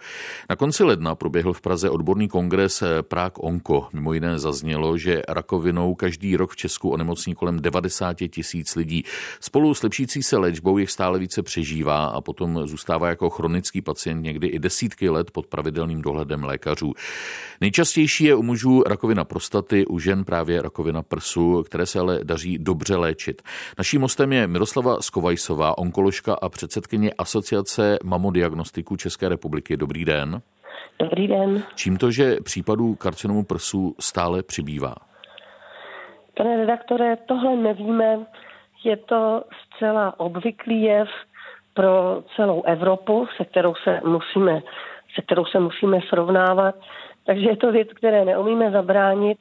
Na konci ledna proběhl v Praze odborný kongres Prague Onko. Mimo jiné zaznělo, že rakovinou každý rok v Česku onemocní kolem 90 tisíc lidí. Spolu s lepšící se léčbou jich stále více přežívá a potom zůstává jako chronický pacient někdy i desítky let pod pravidelným dohledem lékařů. Nejčastější je u mužů rakovina prostaty, u žen právě rakovina prsu, které se ale daří dobře léčit. Naší Naším mostem je Miroslava Skovajsová, onkoložka a předsedkyně Asociace mamodiagnostiků České republiky. Dobrý den. Dobrý den. Čím to, že případů karcinomu prsu stále přibývá? Pane redaktore, tohle nevíme. Je to zcela obvyklý jev pro celou Evropu, se kterou se musíme, se kterou se musíme srovnávat. Takže je to věc, které neumíme zabránit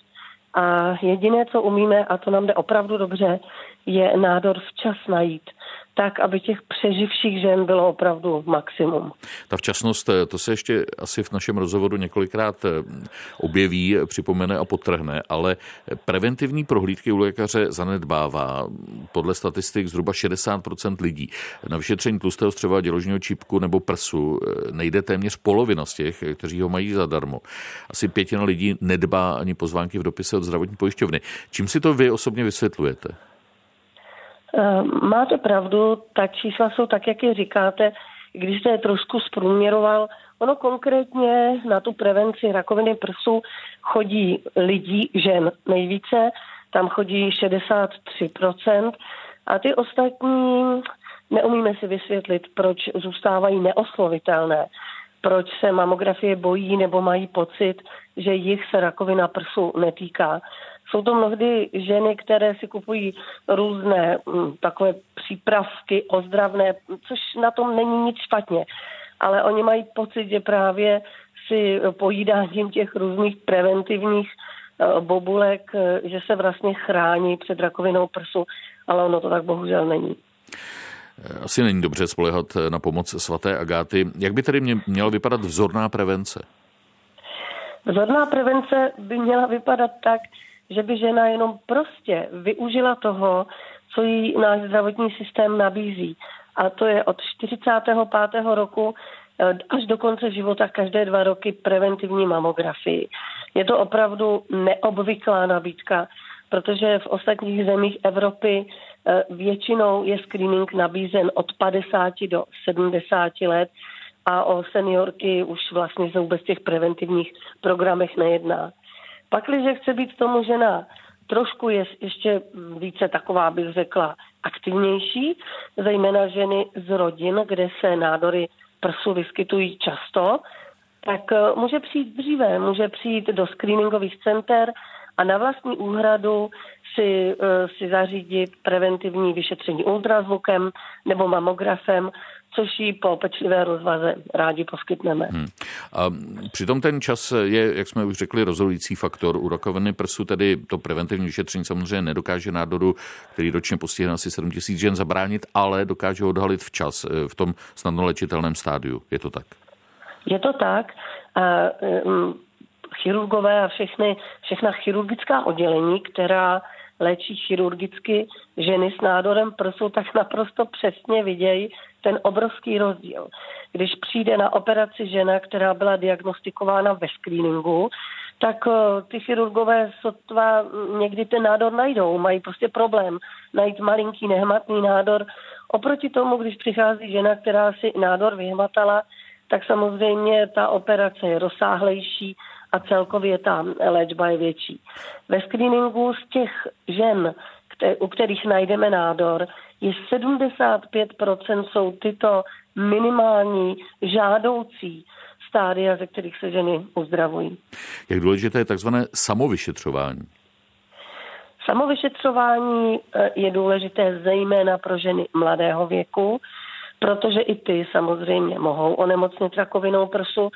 a jediné, co umíme, a to nám jde opravdu dobře, je nádor včas najít tak, aby těch přeživších žen bylo opravdu maximum. Ta včasnost, eh, to se ještě asi v našem rozhovoru několikrát eh, objeví, připomene a potrhne, ale preventivní prohlídky u lékaře zanedbává podle statistik zhruba 60% lidí. Na vyšetření tlustého střeva, děložního čípku nebo prsu eh, nejde téměř polovina z těch, kteří ho mají zadarmo. Asi pětina lidí nedbá ani pozvánky v dopise od zdravotní pojišťovny. Čím si to vy osobně vysvětlujete? Ehm, máte pravdu, ta čísla jsou tak, jak je říkáte. Když jste je trošku zprůměroval, ono konkrétně na tu prevenci rakoviny prsu chodí lidí, žen nejvíce, tam chodí 63%, a ty ostatní neumíme si vysvětlit, proč zůstávají neoslovitelné, proč se mamografie bojí nebo mají pocit, že jich se rakovina prsu netýká. Jsou to mnohdy ženy, které si kupují různé m, mm, takové přípravky ozdravné, což na tom není nic špatně. Ale oni mají pocit, že právě si pojídáním těch různých preventivních uh, bobulek, uh, že se vlastně chrání před rakovinou prsu, ale ono to tak bohužel není. Asi není dobře spolehat na pomoc svaté Agáty. Jak by tedy měla vypadat vzorná prevence? Vzorná prevence by měla vypadat tak, že by žena jenom prostě využila toho, co jí náš zdravotní systém nabízí. A to je od 45. roku eh, až do konce života každé dva roky preventivní mamografii. Je to opravdu neobvyklá nabídka, protože v ostatních zemích Evropy eh, většinou je screening nabízen od 50 do 70 let a o seniorky už vlastně se vůbec těch preventivních programech nejedná. Pakliže chce být tomu žena trošku je ještě více taková, bych řekla, aktivnější, zejména ženy z rodin, kde se nádory prsu vyskytují často, tak eh, může přijít dříve, může přijít do screeningových center a na vlastní úhradu si, eh, si zařídit preventivní vyšetření ultrazvukem nebo mamografem, což jí po pečlivé rozvaze rádi poskytneme. Hmm. A přitom ten čas je, jak jsme už řekli, rozhodující faktor. U rakoviny prsu tedy to preventivní vyšetření samozřejmě nedokáže nádoru, který ročně postihne asi 7 000 žen, zabránit, ale dokáže odhalit včas eh, v tom snadno léčitelném stádiu. Je to tak? Je to tak. A, um, chirurgové a všechny, všechna chirurgická oddělení, která léčí chirurgicky ženy s nádorem prsu, tak naprosto přesně vidějí ten obrovský rozdíl. Když přijde na operaci žena, která byla diagnostikována ve screeningu, tak eh, ty chirurgové sotva někdy ten nádor najdou, mají prostě problém najít malinký nehmatný nádor. Oproti tomu, když přichází žena, která si nádor vyhmatala, tak samozřejmě ta operace je rozsáhlejší a celkově ta léčba je větší. Ve screeningu z těch žen, u kterých najdeme nádor, je 75% jsou tyto minimální žádoucí stádia, ze kterých se ženy uzdravují. Jak důležité je takzvané samovyšetřování? Samovyšetřování eh, je důležité zejména pro ženy mladého věku, protože i ty samozřejmě mohou onemocnit rakovinou prsu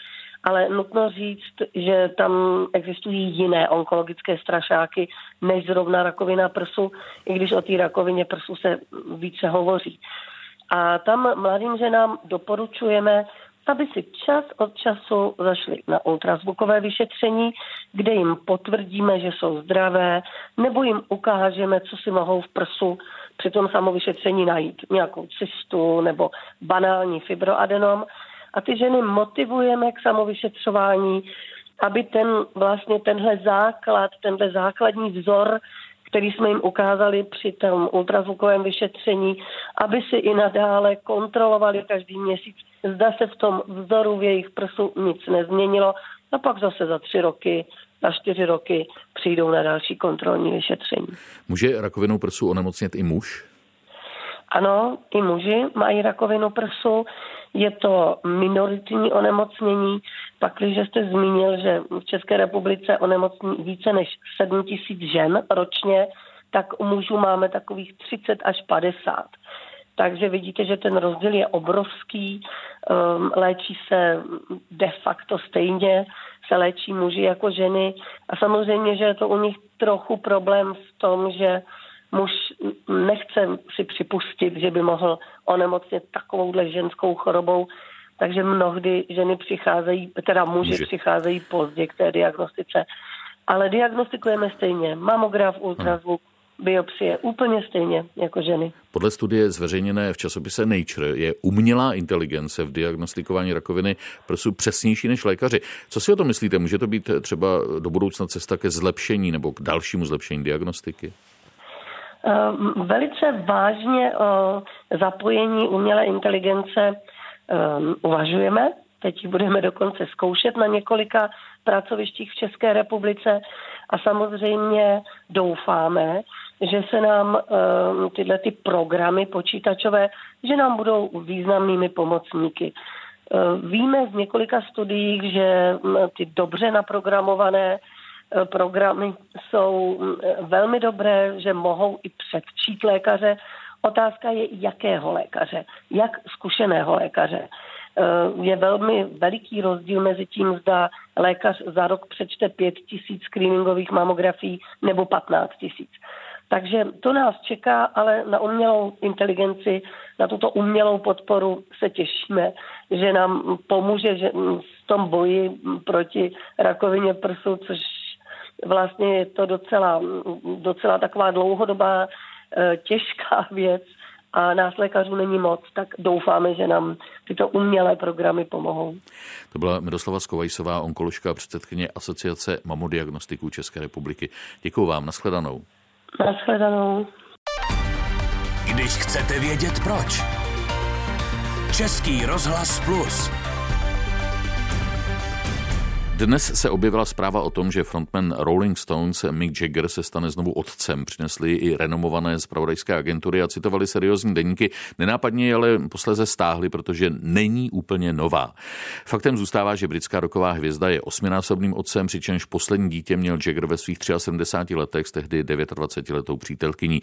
ale nutno říct, že tam existují jiné onkologické strašáky než zrovna rakovina prsu, i když o té rakovině prsu se více hovoří. A tam mladým ženám doporučujeme, aby si čas od času zašli na ultrazvukové vyšetření, kde jim potvrdíme, že jsou zdravé, nebo jim ukážeme, co si mohou v prsu při tom samovyšetření najít. Nějakou cystu nebo banální fibroadenom. A ty ženy motivujeme k samovyšetřování, aby ten vlastně tenhle základ, tenhle základní vzor který jsme jim ukázali při tom ultrazvukovém vyšetření, aby si i nadále kontrolovali každý měsíc, zda se v tom vzoru v jejich prsu nic nezměnilo a pak zase za tři roky za čtyři roky přijdou na další kontrolní vyšetření. Může rakovinou prsu onemocnit i muž? Ano, i muži mají rakovinu prsu. Je to minoritní onemocnění. Pak, když jste zmínil, že v České republice onemocní více než 7 tisíc žen ročně, tak u mužů máme takových 30 až 50. Takže vidíte, že ten rozdíl je obrovský. Um, léčí se de facto stejně, se léčí muži jako ženy. A samozřejmě, že je to u nich trochu problém v tom, že muž nechce si připustit, že by mohl onemocnit takovouhle ženskou chorobou, takže mnohdy ženy přicházejí, teda muži Může. přicházejí pozdě k té diagnostice. Ale diagnostikujeme stejně. Mamograf, ultrazvuk, biopsie úplně stejně jako ženy. Podle studie zveřejněné v časopise Nature je umělá inteligence v diagnostikování rakoviny prsu přesnější než lékaři. Co si o to myslíte? Může to být třeba do budoucna cesta ke zlepšení nebo k dalšímu zlepšení diagnostiky? Ehm, velice vážně o zapojení umělé inteligence um, uvažujeme. Teď budeme dokonce zkoušet na několika pracovištích v České republice a samozřejmě doufáme, že se nám tyhle ty programy počítačové, že nám budou významnými pomocníky. Víme z několika studií, že ty dobře naprogramované Eh, programy jsou mm, velmi dobré, že mohou i předčít lékaře. Otázka je, jakého lékaře, jak zkušeného lékaře. Eh, je velmi veliký rozdíl mezi tím, zda lékař za rok přečte 5 tisíc screeningových mamografií nebo 15 tisíc. Takže to nás čeká, ale na umělou inteligenci, na tuto umělou podporu se těšíme, že nám pomůže že v tom boji proti rakovině prsu, což vlastně je to docela, docela taková dlouhodobá e, těžká <laughs> věc a nás lékařů není moc, tak doufáme, že nám tyto umělé programy pomohou. To byla Miroslava Skovajsová, onkoložka předsedkyně Asociace mamodiagnostiků České republiky. Děkuji vám, nashledanou. Nashledanou. Když chcete vědět proč. Český rozhlas plus. Dnes se objevila zpráva o tom, že frontman Rolling Stones Mick Jagger se stane znovu otcem. Přinesli i renomované zpravodajské agentury a citovali seriózní deníky. Nenápadně ale posléze stáhli, protože není úplně nová. Faktem zůstává, že britská roková hvězda je osminásobným otcem, přičemž poslední dítě měl Jagger ve svých 73 letech s tehdy 29 letou přítelkyní.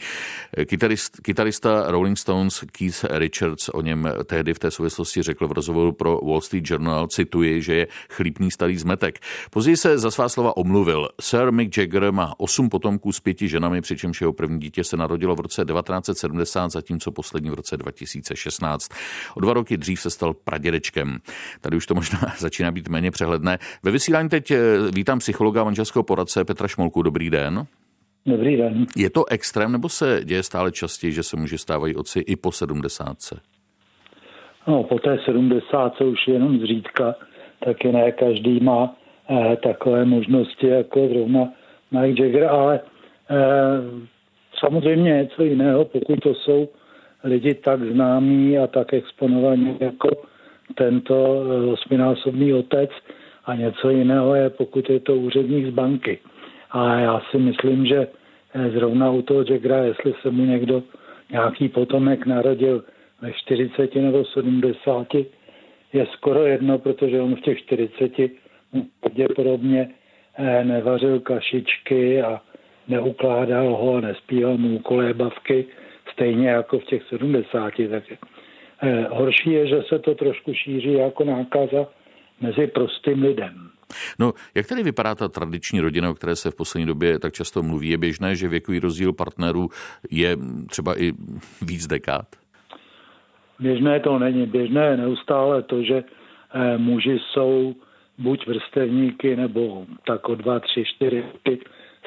Kytarist, kytarista Rolling Stones Keith Richards o něm tehdy v té souvislosti řekl v rozhovoru pro Wall Street Journal, cituji, že je chlípný starý zmetek svátek. Později se za svá slova omluvil. Sir Mick Jagger má osm potomků s pěti ženami, přičemž jeho první dítě se narodilo v roce 1970, zatímco poslední v roce 2016. O dva roky dřív se stal pradědečkem. Tady už to možná <laughs> začíná být méně přehledné. Ve vysílání teď eh, vítám psychologa manželského poradce Petra Šmolku. Dobrý den. Dobrý den. Je to extrém, nebo se děje stále častěji, že se muži stávají otci i po sedmdesátce? No, po té sedmdesátce už jenom zřídka taky ne každý má eh, takové možnosti jako zrovna Mike Jagger, ale eh, samozřejmě něco jiného, pokud to jsou lidi tak známí a tak exponovaní jako tento eh, osminásobný otec a něco jiného je, pokud je to úředník z banky. A já si myslím, že eh, zrovna u toho Jaggera, jestli se mu někdo nějaký potomek narodil ve 40 nebo 70, je skoro jedno, protože on v těch 40 pravděpodobně eh, nevařil kašičky a neukládal ho a nespíval mu kolébavky stejně jako v těch 70. Tak eh, horší je, že se to trošku šíří jako nákaza mezi prostým lidem. No, jak tady vypadá ta tradiční rodina, o které se v poslední době tak často mluví? Je běžné, že věkový rozdíl partnerů je třeba i víc dekád? Běžné to není. Běžné je neustále to, že eh, muži jsou buď vrstevníky nebo tak o dva, tři, čtyři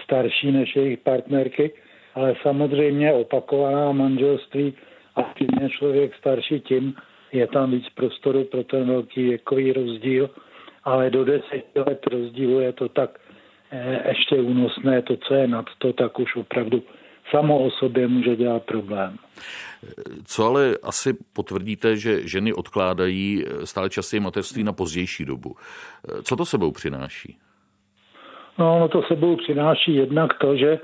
starší než jejich partnerky, ale samozřejmě opakovaná manželství a tím je člověk starší, tím je tam víc prostoru pro ten velký věkový rozdíl, ale do deseti let rozdílu je to tak eh, ještě únosné, to, co je nad to, tak už opravdu samo o sobě může dělat problém. Co ale asi potvrdíte, že ženy odkládají stále častěji mateřství na pozdější dobu. Co to sebou přináší? No, no to sebou přináší jednak to, že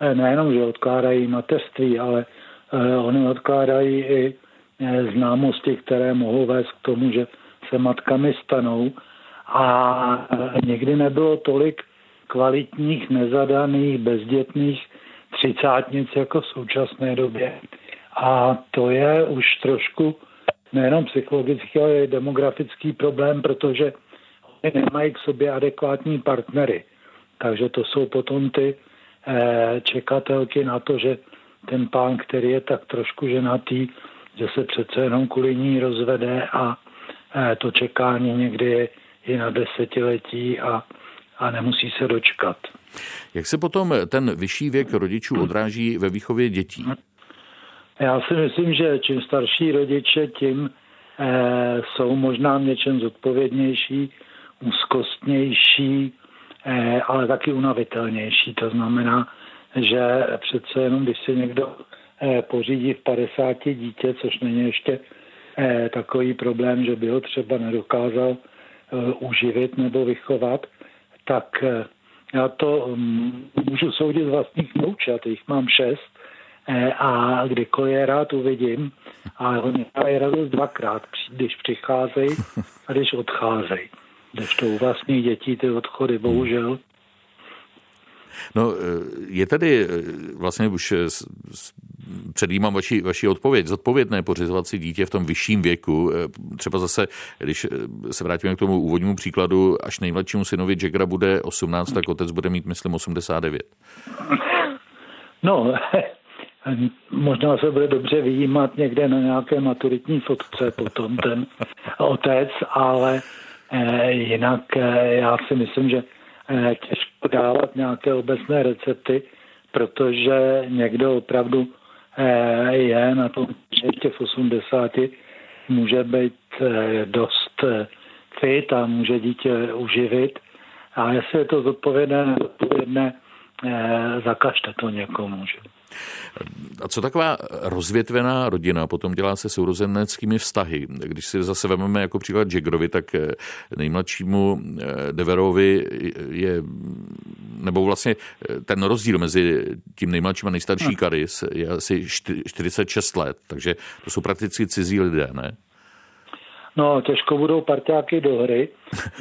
eh, nejenom, že odkládají mateřství, ale eh, oni odkládají i eh, známosti, které mohou vést k tomu, že se matkami stanou. A někdy nebylo tolik kvalitních, nezadaných, bezdětných třicátnic jako v současné době. A to je už trošku nejenom psychologický, ale i demografický problém, protože oni nemají k sobě adekvátní partnery. Takže to jsou potom ty eh, čekatelky na to, že ten pán, který je tak trošku ženatý, že se přece jenom kvůli ní rozvede a eh, to čekání někdy je i na desetiletí a, a nemusí se dočkat. Jak se potom ten vyšší věk rodičů odráží ve výchově dětí? Já si myslím, že čím starší rodiče, tím eh, jsou možná v něčem zodpovědnější, úzkostnější, eh, ale taky unavitelnější. To znamená, že přece jenom, když si někdo eh, pořídí v 50 dítě, což není ještě eh, takový problém, že by ho třeba nedokázal eh, uživit nebo vychovat, tak eh, já to um, můžu soudit vlastních vnoučat, jich mám šest eh, a kdykoliv je rád uvidím, a oni mají radost dvakrát, když přicházejí a když odcházejí. Když to u vlastních dětí ty odchody bohužel No, eh, je tedy vlastně už předjímám vaši, vaši odpověď. Zodpovědné pořizovat si dítě v tom vyšším věku. Eh, třeba zase, když eh, se vrátíme k tomu úvodnímu příkladu, až nejmladšímu synovi Jaggera bude 18, tak otec bude mít, myslím, 89. No, <laughs> možná se bude dobře vyjímat někde na nějaké maturitní fotce potom ten otec, ale eh, jinak já si myslím, že těžko dávat nějaké obecné recepty, protože někdo opravdu Eh, je na tom, že ještě v 80 může být eh, dost eh, fit a může dítě uživit. A jestli je to zodpovědné, zodpovědné, zakažte to někomu. Že? A co taková rozvětvená rodina potom dělá se sourozeneckými vztahy? Když si zase vezmeme jako příklad Jaggerovi, tak eh, nejmladšímu eh, Deverovi je, nebo vlastně eh, ten rozdíl mezi tím nejmladším a nejstarší Karis hm. je asi 46 let, takže to jsou prakticky cizí lidé, ne? No, těžko budou parťáky do hry.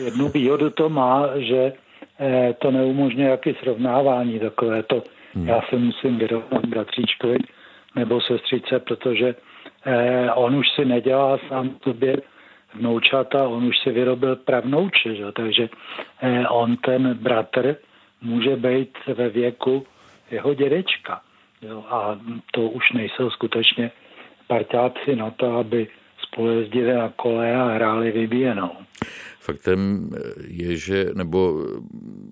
Jednu výhodu to má, že to neumožňuje jaký srovnávání takové to Hmm. Já se musím vyrovnat bratříčkovi nebo sestřice, protože eh, on už si nedělá sám sobě vnoučata, on už si vyrobil pravnouče, že? takže eh, on ten bratr může být ve věku jeho dědečka. Jo? A to už nejsou skutečně parťáci na to, aby spolu jezdili na kole a hráli vybíjenou. Faktem je, že, nebo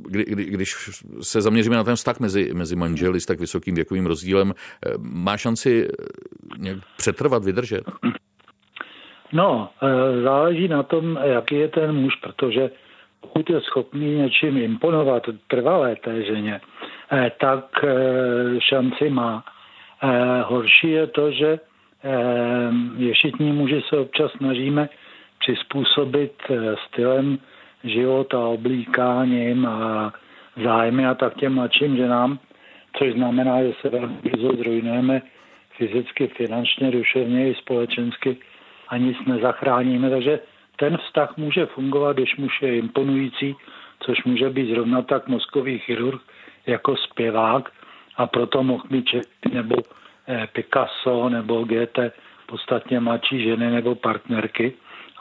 kdy, kdy, když se zaměříme na ten vztah mezi, mezi manželi s tak vysokým věkovým rozdílem, má šanci nějak přetrvat, vydržet? No, záleží na tom, jaký je ten muž, protože pokud je schopný něčím imponovat trvalé té ženě, tak šanci má. Horší je to, že ješitní muži se občas snažíme přizpůsobit eh, stylem života, oblíkáním a zájmy a tak těm mladším ženám, což znamená, že se velmi brzo zrujnujeme fyzicky, finančně, duševně i společensky a nic nezachráníme. Takže ten vztah může fungovat, když muž je imponující, což může být zrovna tak mozkový chirurg jako zpěvák a proto mohl mít nebo eh, Picasso nebo GT podstatně mladší ženy nebo partnerky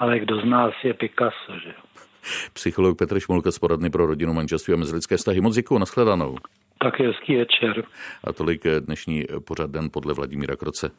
ale kdo z nás je Picasso, že Psycholog Petr Šmolka z poradny pro rodinu, manželství a mezilidské vztahy. Moc děkuji, nashledanou. Tak hezký večer. A tolik dnešní pořad den podle Vladimíra Kroce.